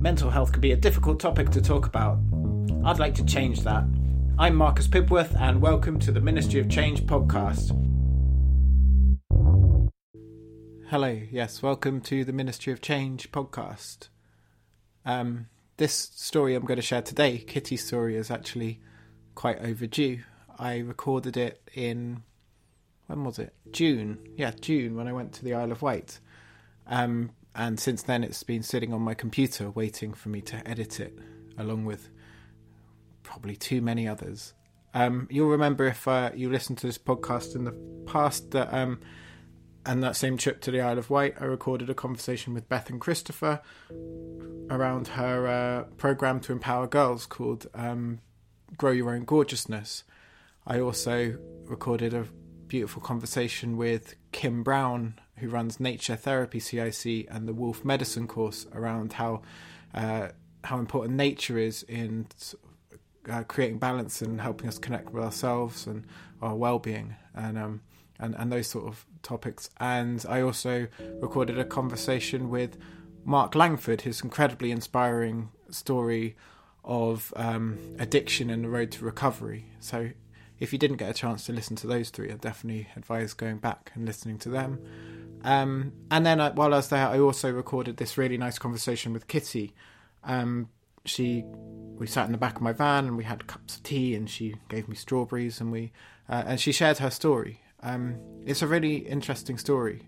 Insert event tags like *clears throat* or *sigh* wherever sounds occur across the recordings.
mental health can be a difficult topic to talk about. I'd like to change that. I'm Marcus Pibworth, and welcome to the Ministry of Change podcast. Hello, yes, welcome to the Ministry of Change podcast. Um, this story I'm going to share today, Kitty's story, is actually quite overdue. I recorded it in when was it? June. Yeah, June when I went to the Isle of Wight. Um, and since then, it's been sitting on my computer waiting for me to edit it, along with probably too many others. Um, you'll remember if uh, you listened to this podcast in the past that, um, and that same trip to the Isle of Wight, I recorded a conversation with Beth and Christopher around her uh, program to empower girls called um, Grow Your Own Gorgeousness. I also recorded a beautiful conversation with Kim Brown, who runs Nature Therapy CIC and the Wolf Medicine course, around how uh, how important nature is in uh, creating balance and helping us connect with ourselves and our well-being and um, and and those sort of topics. And I also recorded a conversation with Mark Langford, his incredibly inspiring story of um, addiction and the road to recovery. So if you didn't get a chance to listen to those three, I definitely advise going back and listening to them. Um, and then I, while I was there, I also recorded this really nice conversation with Kitty. Um, she, we sat in the back of my van and we had cups of tea, and she gave me strawberries, and we, uh, and she shared her story. Um, it's a really interesting story.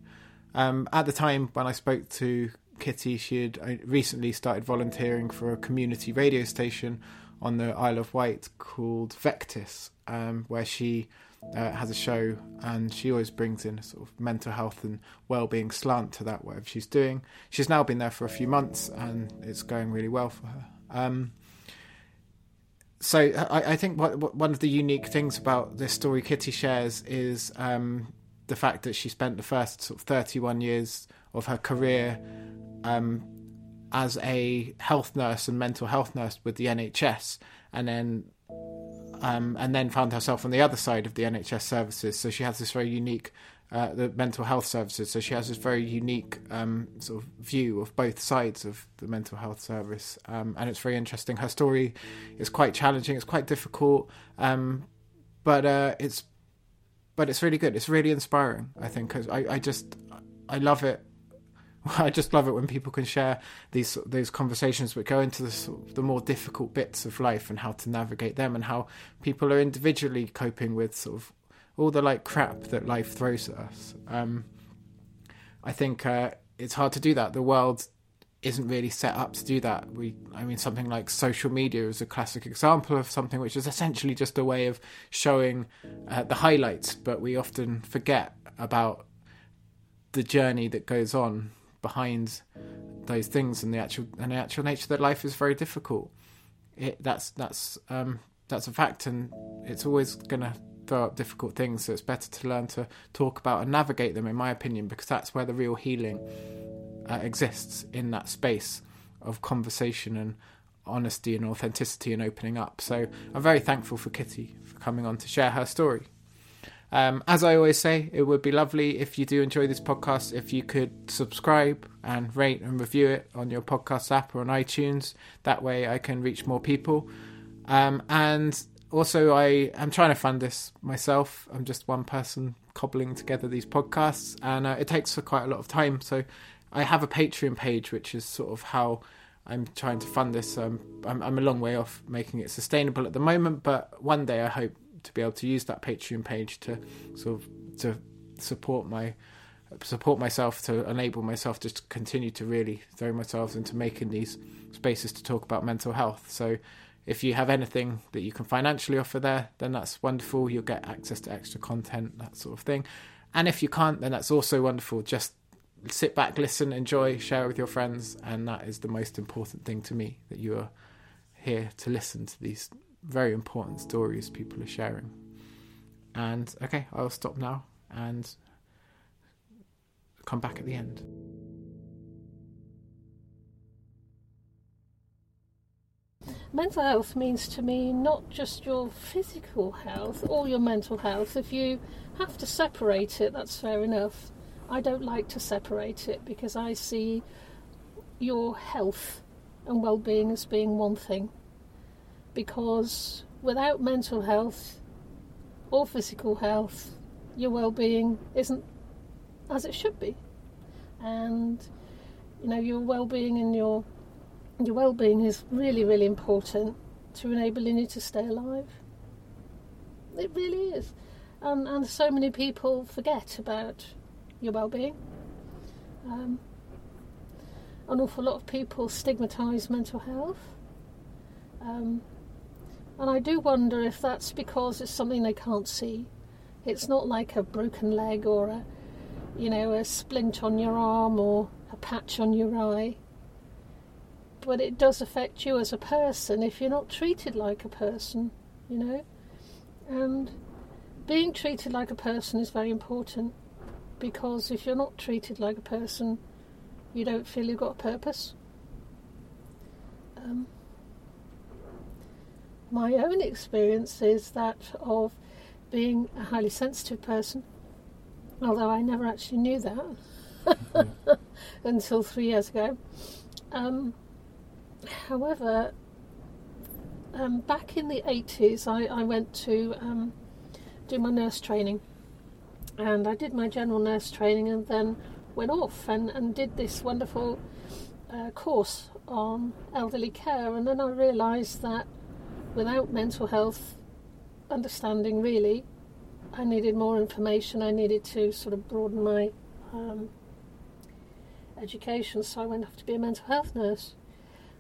Um, at the time when I spoke to Kitty, she had uh, recently started volunteering for a community radio station on the Isle of Wight called Vectis, um, where she uh, has a show and she always brings in a sort of mental health and well-being slant to that whatever she's doing. She's now been there for a few months and it's going really well for her. Um, so I, I think what, what, one of the unique things about this story Kitty shares is um, the fact that she spent the first sort of 31 years of her career um, as a health nurse and mental health nurse with the NHS, and then um, and then found herself on the other side of the NHS services. So she has this very unique, uh, the mental health services. So she has this very unique um, sort of view of both sides of the mental health service, um, and it's very interesting. Her story is quite challenging. It's quite difficult, um, but uh, it's but it's really good. It's really inspiring. I think because I, I just I love it *laughs* I just love it when people can share these those conversations, but go into the, the more difficult bits of life and how to navigate them, and how people are individually coping with sort of all the like crap that life throws at us. Um, I think uh, it's hard to do that. The world isn't really set up to do that. We, I mean, something like social media is a classic example of something which is essentially just a way of showing uh, the highlights, but we often forget about the journey that goes on behind those things and the actual and the actual nature that life is very difficult. It that's that's um, that's a fact, and it's always going to throw up difficult things. So it's better to learn to talk about and navigate them, in my opinion, because that's where the real healing uh, exists in that space of conversation and honesty and authenticity and opening up. So I'm very thankful for Kitty for coming on to share her story. Um, as I always say, it would be lovely if you do enjoy this podcast if you could subscribe and rate and review it on your podcast app or on iTunes. That way I can reach more people. Um, and also, I am trying to fund this myself. I'm just one person cobbling together these podcasts, and uh, it takes quite a lot of time. So I have a Patreon page, which is sort of how I'm trying to fund this. Um, I'm, I'm a long way off making it sustainable at the moment, but one day I hope to be able to use that Patreon page to sort of to support my support myself to enable myself to continue to really throw myself into making these spaces to talk about mental health. So if you have anything that you can financially offer there, then that's wonderful. You'll get access to extra content, that sort of thing. And if you can't, then that's also wonderful. Just sit back, listen, enjoy, share with your friends, and that is the most important thing to me that you are here to listen to these very important stories people are sharing. And okay, I'll stop now and come back at the end. Mental health means to me not just your physical health or your mental health. If you have to separate it, that's fair enough. I don't like to separate it because I see your health and well-being as being one thing, because without mental health or physical health, your well-being isn't as it should be, and you know your well-being and your your well-being is really really important to enabling you to stay alive. It really is, and and so many people forget about your well-being. Um, an awful lot of people stigmatise mental health. Um, and I do wonder if that's because it's something they can't see. It's not like a broken leg or a, you know, a splint on your arm or a patch on your eye. But it does affect you as a person if you're not treated like a person, you know. And being treated like a person is very important because if you're not treated like a person, you don't feel you've got a purpose. Um, my own experience is that of being a highly sensitive person, although I never actually knew that *laughs* until three years ago. Um, however, um, back in the 80s, I, I went to um, do my nurse training. And I did my general nurse training and then went off and, and did this wonderful uh, course on elderly care. And then I realised that without mental health understanding, really, I needed more information. I needed to sort of broaden my um, education, so I went off to be a mental health nurse.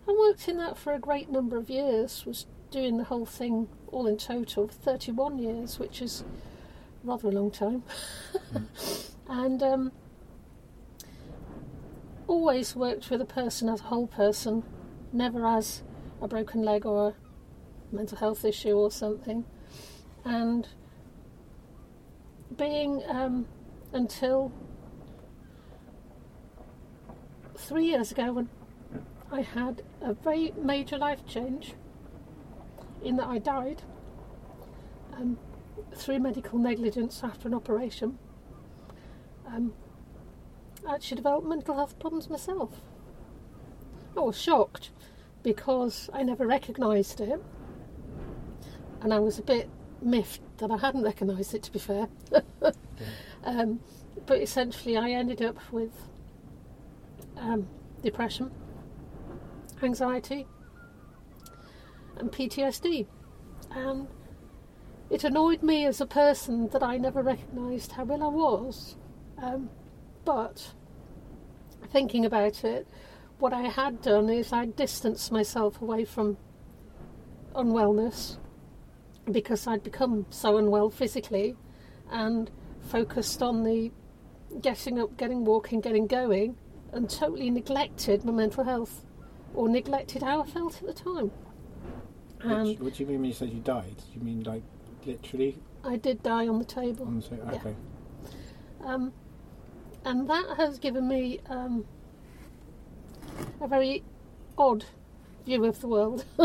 I worked in that for a great number of years, was doing the whole thing all in total 31 years, which is rather a long time. mm. *laughs* and um, always worked with a person as a whole person, never as a broken leg or a mental health issue or something. And being um, until three years ago when I had a very major life change in that I died um, through medical negligence after an operation. Um, I actually developed mental health problems myself. I was shocked because I never recognised it, and I was a bit miffed that I hadn't recognised it. To be fair, *laughs* um, but essentially, I ended up with um, depression, anxiety, and PTSD, and it annoyed me as a person that I never recognised how ill I was. Um, but thinking about it, what I had done is I'd distanced myself away from unwellness because I'd become so unwell physically and focused on the getting up, getting walking, getting going, and totally neglected my mental health or neglected how I felt at the time. And what do you mean when you said you died? Do you mean like literally? I did die on the table. On the table, okay. Yeah. Um, and that has given me um, a very odd view of the world. *laughs*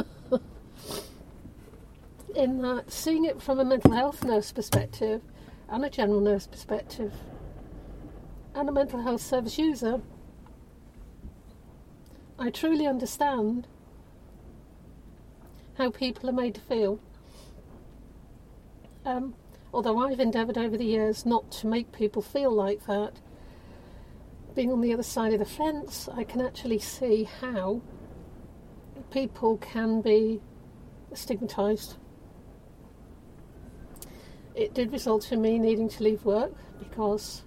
In that, seeing it from a mental health nurse perspective and a general nurse perspective and a mental health service user, I truly understand how people are made to feel. Um, although I've endeavoured over the years not to make people feel like that, being on the other side of the fence, I can actually see how people can be stigmatised. It did result in me needing to leave work because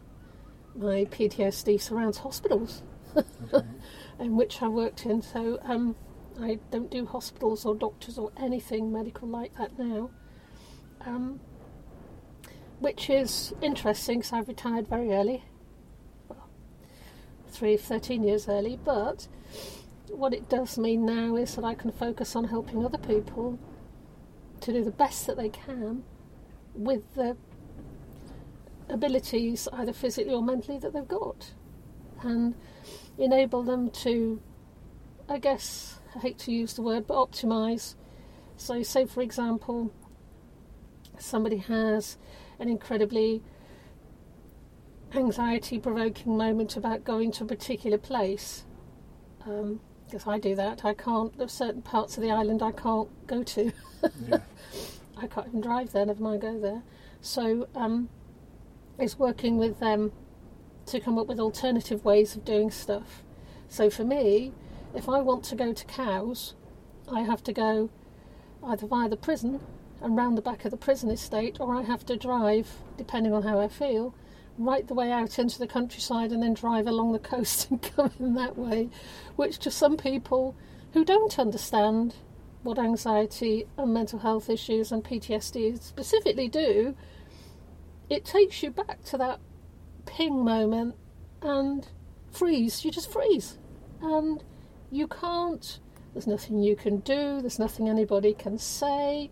my PTSD surrounds hospitals okay. *laughs* in which I worked in. So um, I don't do hospitals or doctors or anything medical like that now. Um, which is interesting because I've retired very early three, 13 years early, but what it does mean now is that I can focus on helping other people to do the best that they can with the abilities, either physically or mentally, that they've got, and enable them to, I guess, I hate to use the word, but optimize. So, say for example, somebody has an incredibly anxiety provoking moment about going to a particular place. Um, Because I do that. I can't, there's certain parts of the island I can't go to. Yeah. *laughs* I can't even drive there, never mind go there. So um, it's working with them to come up with alternative ways of doing stuff. So for me, if I want to go to Cowes, I have to go either via the prison and round the back of the prison estate, or I have to drive, depending on how I feel, right the way out into the countryside and then drive along the *laughs* coast and come in that way, which to some people who don't understand what anxiety and mental health issues and PTSD specifically do, it takes you back to that ping moment and freeze. You just freeze. And you can't, there's nothing you can do, there's nothing anybody can say.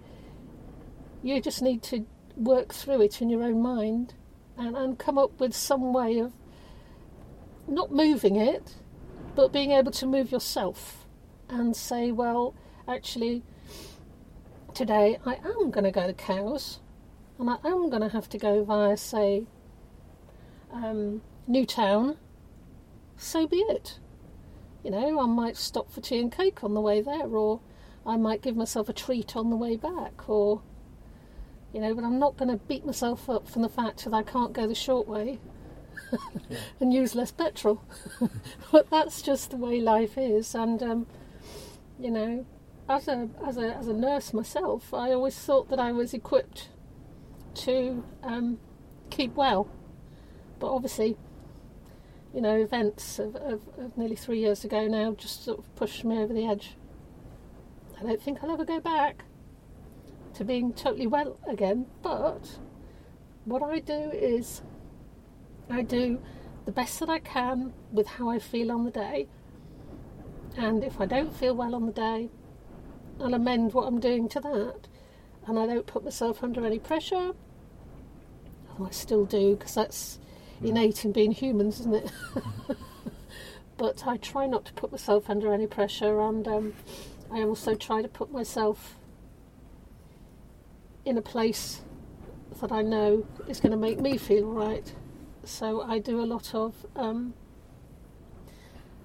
You just need to work through it in your own mind and, and come up with some way of not moving it, but being able to move yourself and say, well, actually, today I am going to go to Cowes and I am going to have to go via, say, um, Newtown. So be it. You know, I might stop for tea and cake on the way there, or I might give myself a treat on the way back, or, you know, but I'm not going to beat myself up from the fact that I can't go the short way Yeah. and use less petrol. *laughs* but that's just the way life is, and um, you know, as a as a as a nurse myself, I always thought that I was equipped to um, keep well, but obviously, you know, events of, of, of nearly three years ago now just sort of pushed me over the edge. I don't think I'll ever go back to being totally well again, but what I do is I do the best that I can with how I feel on the day. And if I don't feel well on the day, I'll amend what I'm doing to that. And I don't put myself under any pressure. Oh, I still do, because that's innate in being humans, isn't it? *laughs* but I try not to put myself under any pressure, and um, I also try to put myself in a place that I know is going to make me feel right. So I do a lot of um,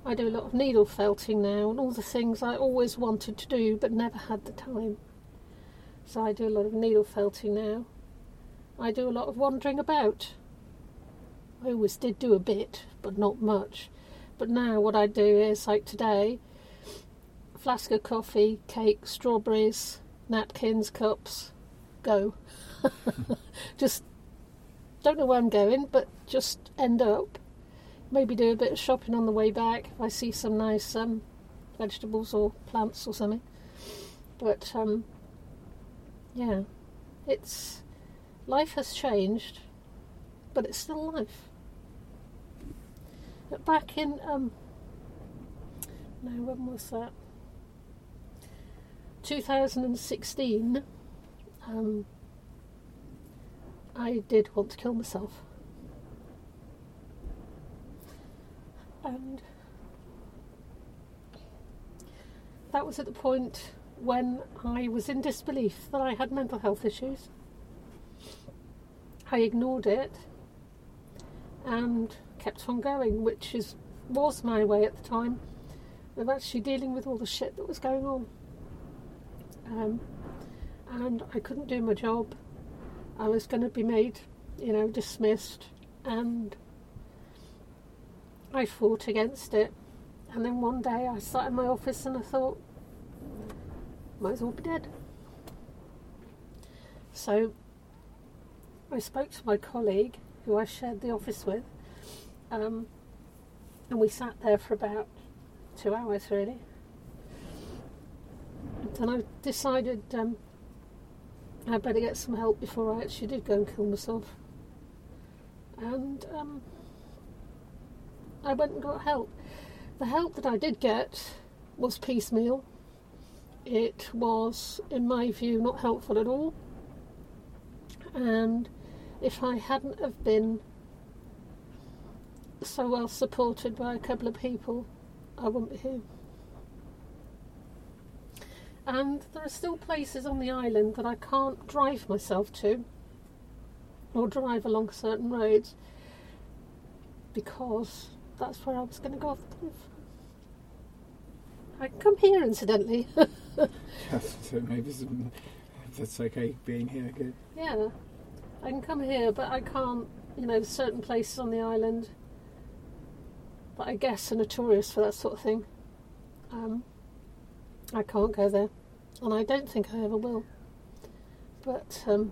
I do a lot of needle felting now, and all the things I always wanted to do but never had the time. So I do a lot of needle felting now. I do a lot of wandering about. I always did do a bit, but not much. But now what I do is like today, flask of coffee, cake, strawberries, napkins, cups, go. *laughs* just don't know where I'm going, but just end up. Maybe do a bit of shopping on the way back if I see some nice um, vegetables or plants or something. But um, yeah, it's life has changed, but it's still life. But back in um, no, when was that? 2016. Um, I did want to kill myself. And that was at the point when I was in disbelief that I had mental health issues. I ignored it and kept on going, which is was my way at the time of actually dealing with all the shit that was going on. Um, and I couldn't do my job. I was going to be made, you know, dismissed, and I fought against it. And then one day I sat in my office and I thought, might as well be dead. So I spoke to my colleague, who I shared the office with, um, and we sat there for about two hours really. And I decided um, I'd better get some help before I actually did go and kill myself. And um, I went and got help. The help that I did get was piecemeal. It was, in my view, not helpful at all. And if I hadn't have been so well supported by a couple of people, I wouldn't be here. And there are still places on the island that I can't drive myself to or drive along certain roads because that's where I was going to go off the cliff. I can come here, incidentally. *laughs* so maybe some, that's okay being here. Good. yeah, I can come here, but I can't. You know, certain places on the island that I guess are notorious for that sort of thing. Um, I can't go there, and I don't think I ever will. But um,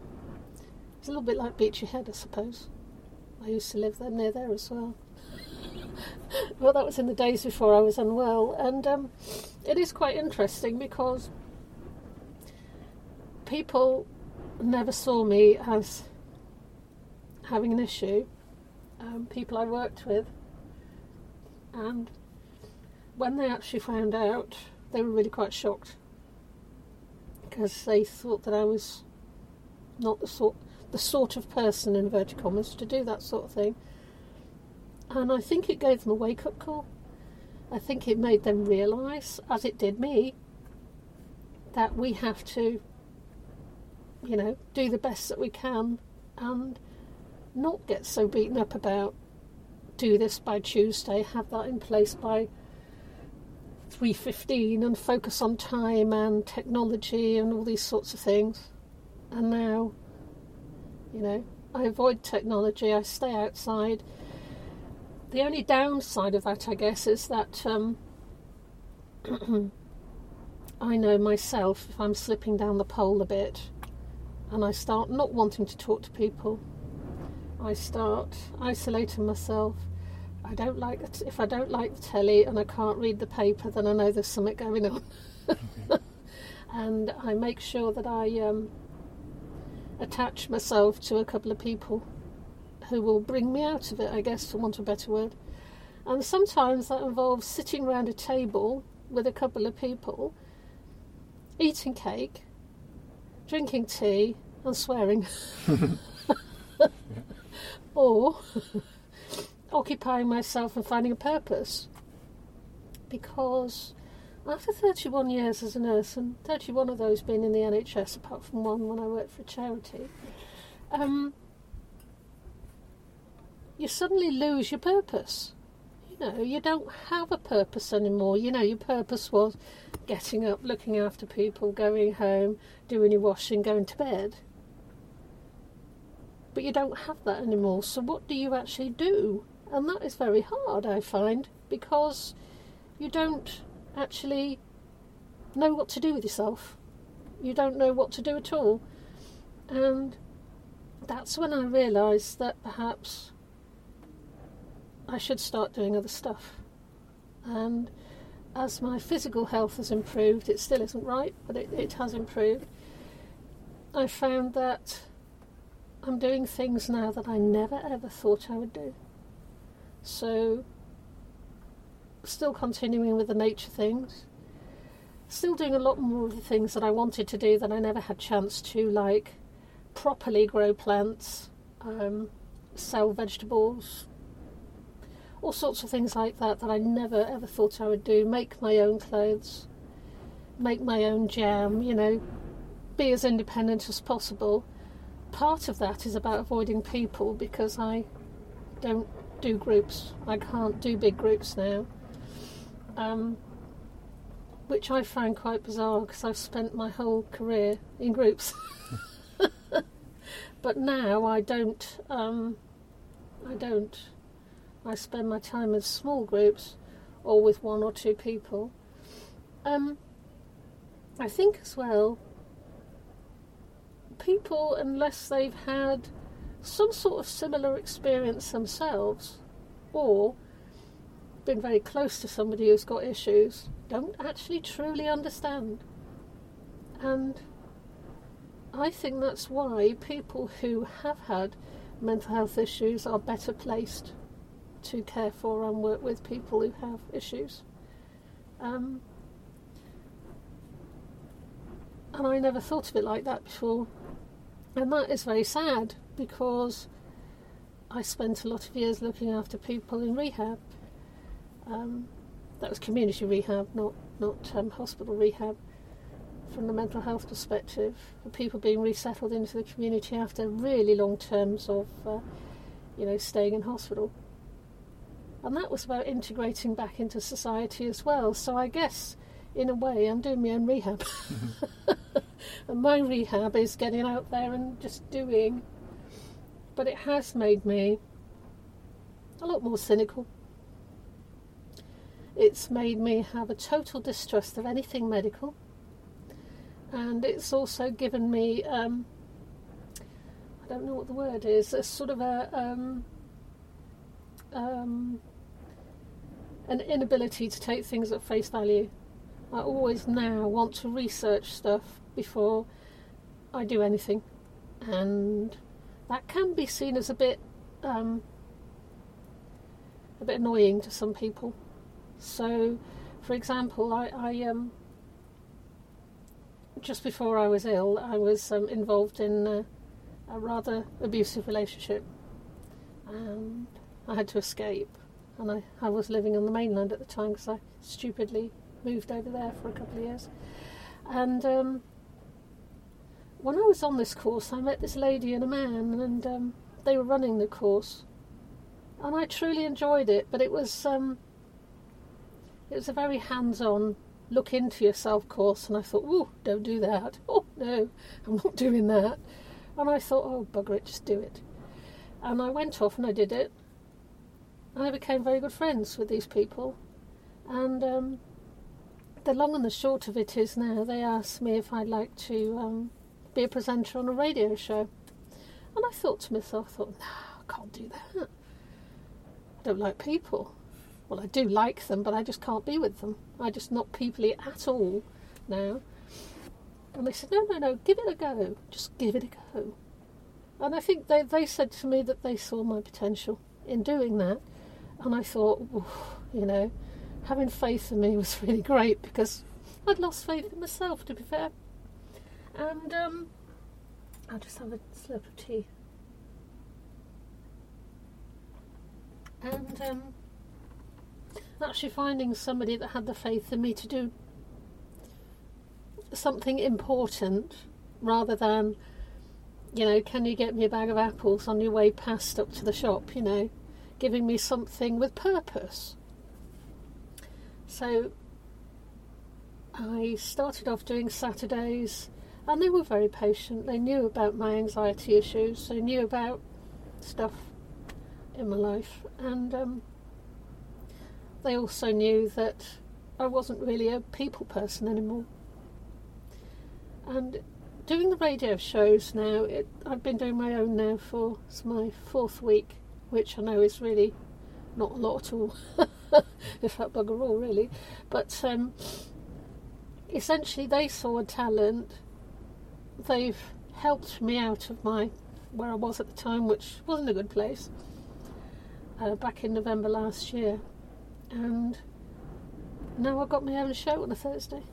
it's a little bit like Beachy Head, I suppose. I used to live there near there as well. *laughs* well, that was in the days before I was unwell, and um, it is quite interesting because people never saw me as having an issue. Um, people I worked with, and when they actually found out, they were really quite shocked because they thought that I was not the sort the sort of person in inverted commas to do that sort of thing. And I think it gave them a wake up call. I think it made them realise, as it did me, that we have to, you know, do the best that we can and not get so beaten up about do this by Tuesday, have that in place by 3.15 and focus on time and technology and all these sorts of things. And now, you know, I avoid technology, I stay outside. The only downside of that, I guess, is that um, *clears throat* I know myself if I'm slipping down the pole a bit and I start not wanting to talk to people, I start isolating myself. I don't like it. If I don't like the telly and I can't read the paper, then I know there's something going on. *laughs* and I make sure that I um, attach myself to a couple of people who will bring me out of it, I guess, for want of a better word. And sometimes that involves sitting around a table with a couple of people, eating cake, drinking tea, and swearing. *laughs* or *laughs* occupying myself and finding a purpose. Because after 31 years as a nurse, and 31 of those being in the NHS, apart from one when I worked for a charity, um, you suddenly lose your purpose. You know, you don't have a purpose anymore. You know, your purpose was getting up, looking after people, going home, doing your washing, going to bed. But you don't have that anymore, so what do you actually do? And that is very hard, I find, because you don't actually know what to do with yourself. You don't know what to do at all. And that's when I realised that perhaps I should start doing other stuff. And as my physical health has improved, it still isn't right, but it, it has improved. I found that I'm doing things now that I never ever thought I would do. So, still continuing with the nature things, still doing a lot more of the things that I wanted to do that I never had chance to, like properly grow plants, um, sell vegetables, all sorts of things like that that I never ever thought I would do. Make my own clothes, make my own jam, you know, be as independent as possible. Part of that is about avoiding people because I don't do groups. I can't do big groups now. Um, which I find quite bizarre because I've spent my whole career in groups. *laughs* *laughs* but now I don't. Um, I don't. I spend my time in small groups or with one or two people. Um, I think as well, people, unless they've had some sort of similar experience themselves or been very close to somebody who's got issues, don't actually truly understand. And I think that's why people who have had mental health issues are better placed to care for and work with people who have issues. Um, and I never thought of it like that before. And that is very sad because I spent a lot of years looking after people in rehab. Um, that was community rehab, not not um, hospital rehab. From the mental health perspective, for people being resettled into the community after really long terms of, uh, you know, staying in hospital. And that was about integrating back into society as well. So I guess in a way, I'm doing my own rehab. *laughs* and my rehab is getting out there and just doing. But it has made me a lot more cynical. It's made me have a total distrust of anything medical. And it's also given me, um, I don't know what the word is, a sort of a, um, um, an inability to take things at face value. I always now want to research stuff before I do anything, and that can be seen as a bit um, a bit annoying to some people. So, for example, I, I um, just before I was ill, I was um, involved in uh, a rather abusive relationship, and I had to escape. And I, I was living on the mainland at the time because I stupidly moved over there for a couple of years. And um, when I was on this course, I met this lady and a man, and um, they were running the course, and I truly enjoyed it. But it was um, it was a very hands-on look into yourself course, and I thought, oh, don't do that. *laughs* Oh no, I'm not doing that. And I thought, oh bugger it, just do it. And I went off and I did it, and I became very good friends with these people, and um, the long and the short of it is now they asked me if I'd like to um, be a presenter on a radio show. And I thought to myself, I thought, no, I can't do that. I don't like people. Well, I do like them, but I just can't be with them. I just not peoply at all now. And they said, no, no, no, give it a go. Just give it a go. And I think they, they said to me that they saw my potential in doing that. And I thought, you know, having faith in me was *laughs* really great because I'd lost faith in myself, to be fair. And um, I'll just have a slurp of tea. And um, actually finding somebody that had the faith in me to do something important rather than, you know, can you get me a bag of apples on your way past up to the shop, you know, giving me something with purpose. So I started off doing Saturdays, and they were very patient. They knew about my anxiety issues, they knew about stuff in my life, and um, they also knew that I wasn't really a people person anymore. And doing the radio shows now, it, I've been doing my own now for it's my fourth week, which I know is really not a lot at all. *laughs* if that bugger all, really. But um, essentially, they saw a talent. They've helped me out of my where I was at the time, which wasn't a good place. Uh, back in November last year, and now I've got my own show on a Thursday.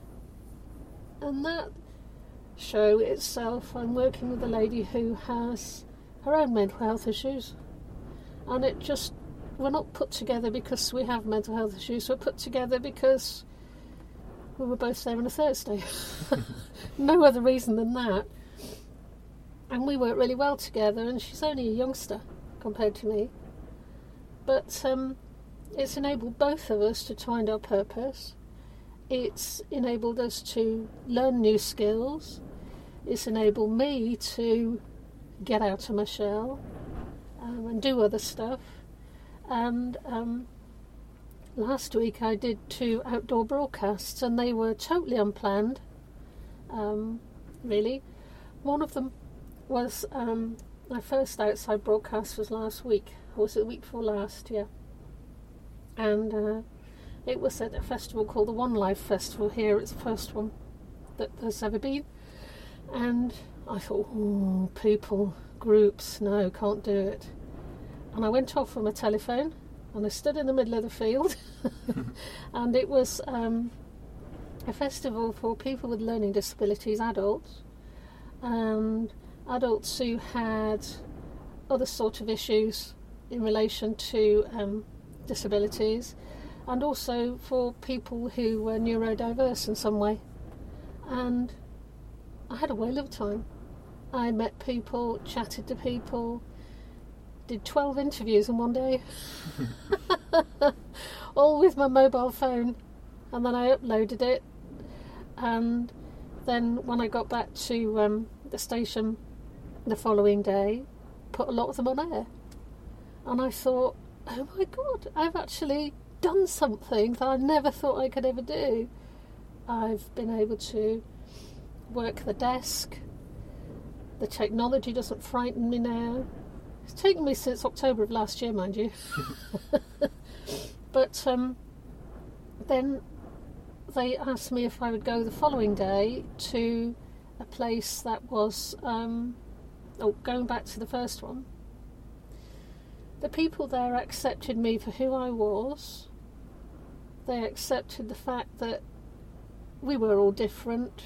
And that show itself, I'm working with a lady who has her own mental health issues, and it just we're not put together because we have mental health issues. We're put together because we were both there on a Thursday. *laughs* *laughs* no other reason than that. And we work really well together. And she's only a youngster compared to me, but um, it's enabled both of us to find our purpose. It's enabled us to learn new skills. It's enabled me to get out of my shell um, and do other stuff and um, last week I did two outdoor broadcasts, and they were totally unplanned. Um, really, one of them was um, my first outside broadcast was last week, or was it the week before last? Yeah, and uh, it was at a festival called the One Life Festival here. It's the first one that there's ever been, and I thought, oh, people, groups, no, can't do it and I went off from a telephone and I stood in the middle of the field *laughs* and it was um, a festival for people with learning disabilities, adults, and adults who had other sort of issues in relation to um, disabilities, and also for people who were neurodiverse in some way. And I had a whale of a time. I met people, chatted to people, did 12 interviews in one day, *laughs* all with my mobile phone, and then I uploaded it And then when I got back to um, the station the following day, put a lot of them on air. And I thought, oh my god, I've actually done something that I never thought I could ever do. I've been able to work the desk. The technology doesn't frighten me now. It's taken me since October of last year, mind you. *laughs* but um, then they asked me if I would go the following day to a place that was, um, oh, going back to the first one. The people there accepted me for who I was. They accepted the fact that we were all different.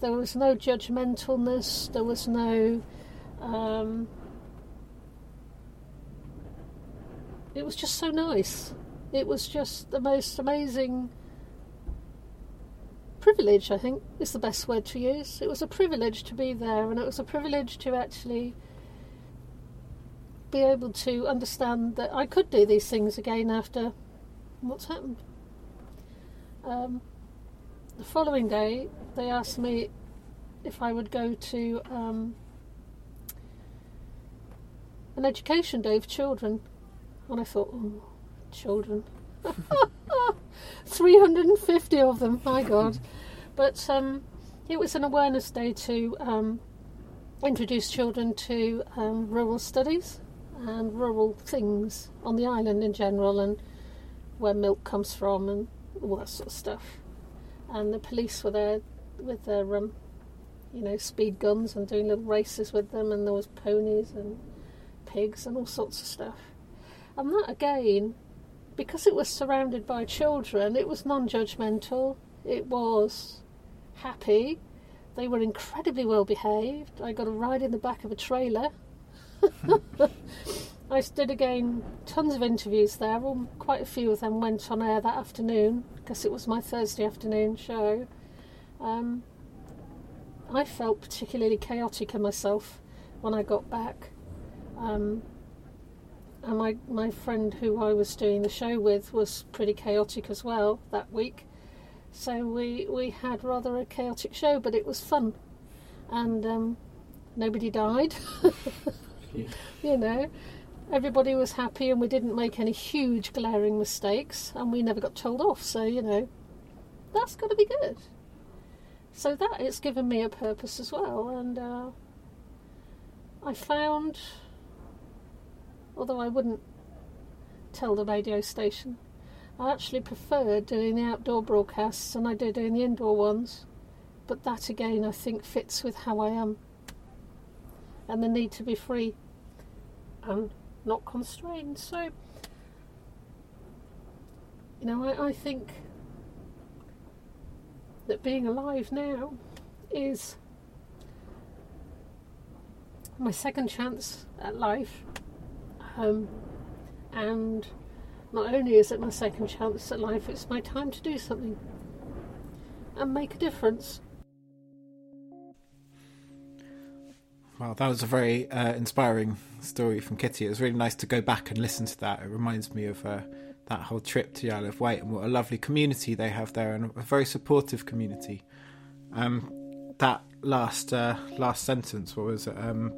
There was no judgmentalness. There was no. Um, it was just so nice. It was just the most amazing privilege, I think, is the best word to use. It was a privilege to be there, and it was a privilege to actually be able to understand that I could do these things again after what's happened. Um, the following day, they asked me if I would go to um, an education day for children, and I thought, oh, children. *laughs* 350 of them, my God. But um, it was an awareness day to um, introduce children to um, rural studies and rural things on the island in general and where milk comes from and all that sort of stuff. And the police were there with their, um, you know, speed guns and doing little races with them, and there was ponies and pigs and all sorts of stuff. And that again because it was surrounded by children, it was non judgmental, it was happy, they were incredibly well behaved. I got a ride in the back of a trailer. *laughs* *laughs* I did again tons of interviews there. Well, quite a few of them went on air that afternoon because it was my Thursday afternoon show. Um, I felt particularly chaotic in myself when I got back. Um, and my, my friend who I was doing the show with was pretty chaotic as well that week. So we, we had rather a chaotic show, but it was fun. And um, nobody died. *laughs* you know, everybody was happy and we didn't make any huge glaring mistakes and we never got told off. So, you know, that's got to be good. So that it's given me a purpose as well. And uh, I found although I wouldn't tell the radio station. I actually prefer doing the outdoor broadcasts than I do doing the indoor ones, but that again I think fits with how I am and the need to be free and not constrained. So, you know, I, I think that being alive now is my second chance at life um, and not only is it my second chance at life, it's my time to do something and make a difference. Wow, that was a very uh, inspiring story from Kitty. It was really nice to go back and listen to that. It reminds me of uh, that whole trip to the Isle of Wight and what a lovely community they have there, and a very supportive community. Um, that last uh, last sentence, what was it? Um,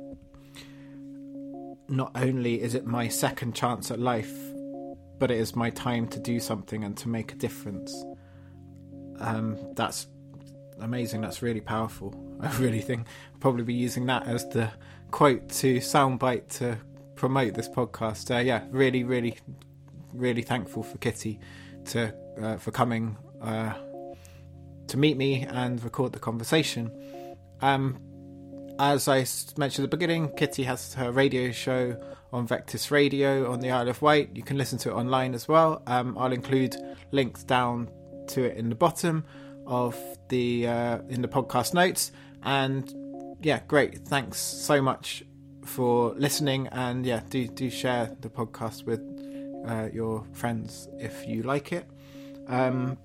not only is it my second chance at life, but it is my time to do something and to make a difference. Um, that's amazing. That's really powerful. *laughs* I really think probably be using that as the quote to soundbite to promote this podcast. Uh, yeah, really, really, really thankful for Kitty to uh, for coming uh, to meet me and record the conversation. Um, as I mentioned at the beginning, Kitty has her radio show on Vectis Radio on the Isle of Wight. You can listen to it online as well. Um, I'll include links down to it in the bottom of the uh, in the podcast notes. And yeah, great. Thanks so much for listening. And yeah, do do share the podcast with uh, your friends if you like it. Um,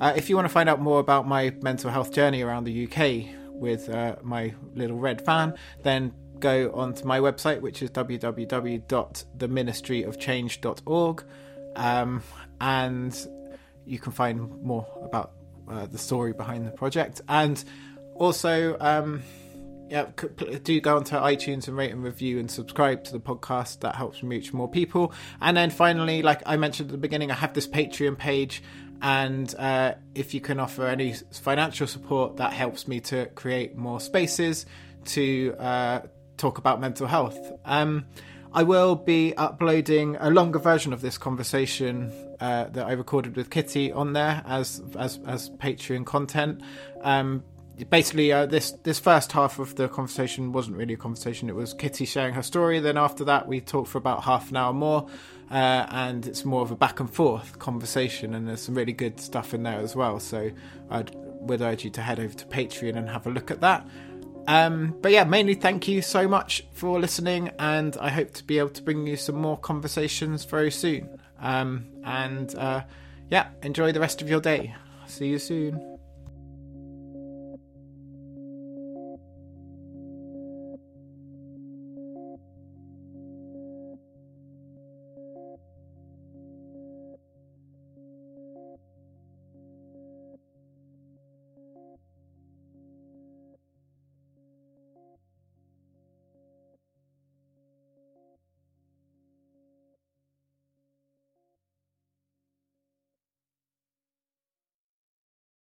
uh, if you want to find out more about my mental health journey around the UK, with uh, my little red fan, then go onto my website, which is www.theministryofchange.org, um, and you can find more about uh, the story behind the project. And also, um, yeah, do go onto iTunes and rate and review and subscribe to the podcast. That helps me reach more people. And then finally, like I mentioned at the beginning, I have this Patreon page. And uh, if you can offer any financial support, that helps me to create more spaces to uh, talk about mental health. Um, I will be uploading a longer version of this conversation uh, that I recorded with Kitty on there as as as Patreon content. Um, basically, uh, this this first half of the conversation wasn't really a conversation. It was Kitty sharing her story. Then after that, we talked for about half an hour more, uh, and it's more of a back and forth conversation. And there's some really good stuff in there as well. So I would urge you to head over to Patreon and have a look at that. Um, but yeah, mainly thank you so much for listening, and I hope to be able to bring you some more conversations very soon. Um, and uh, yeah, enjoy the rest of your day. See you soon.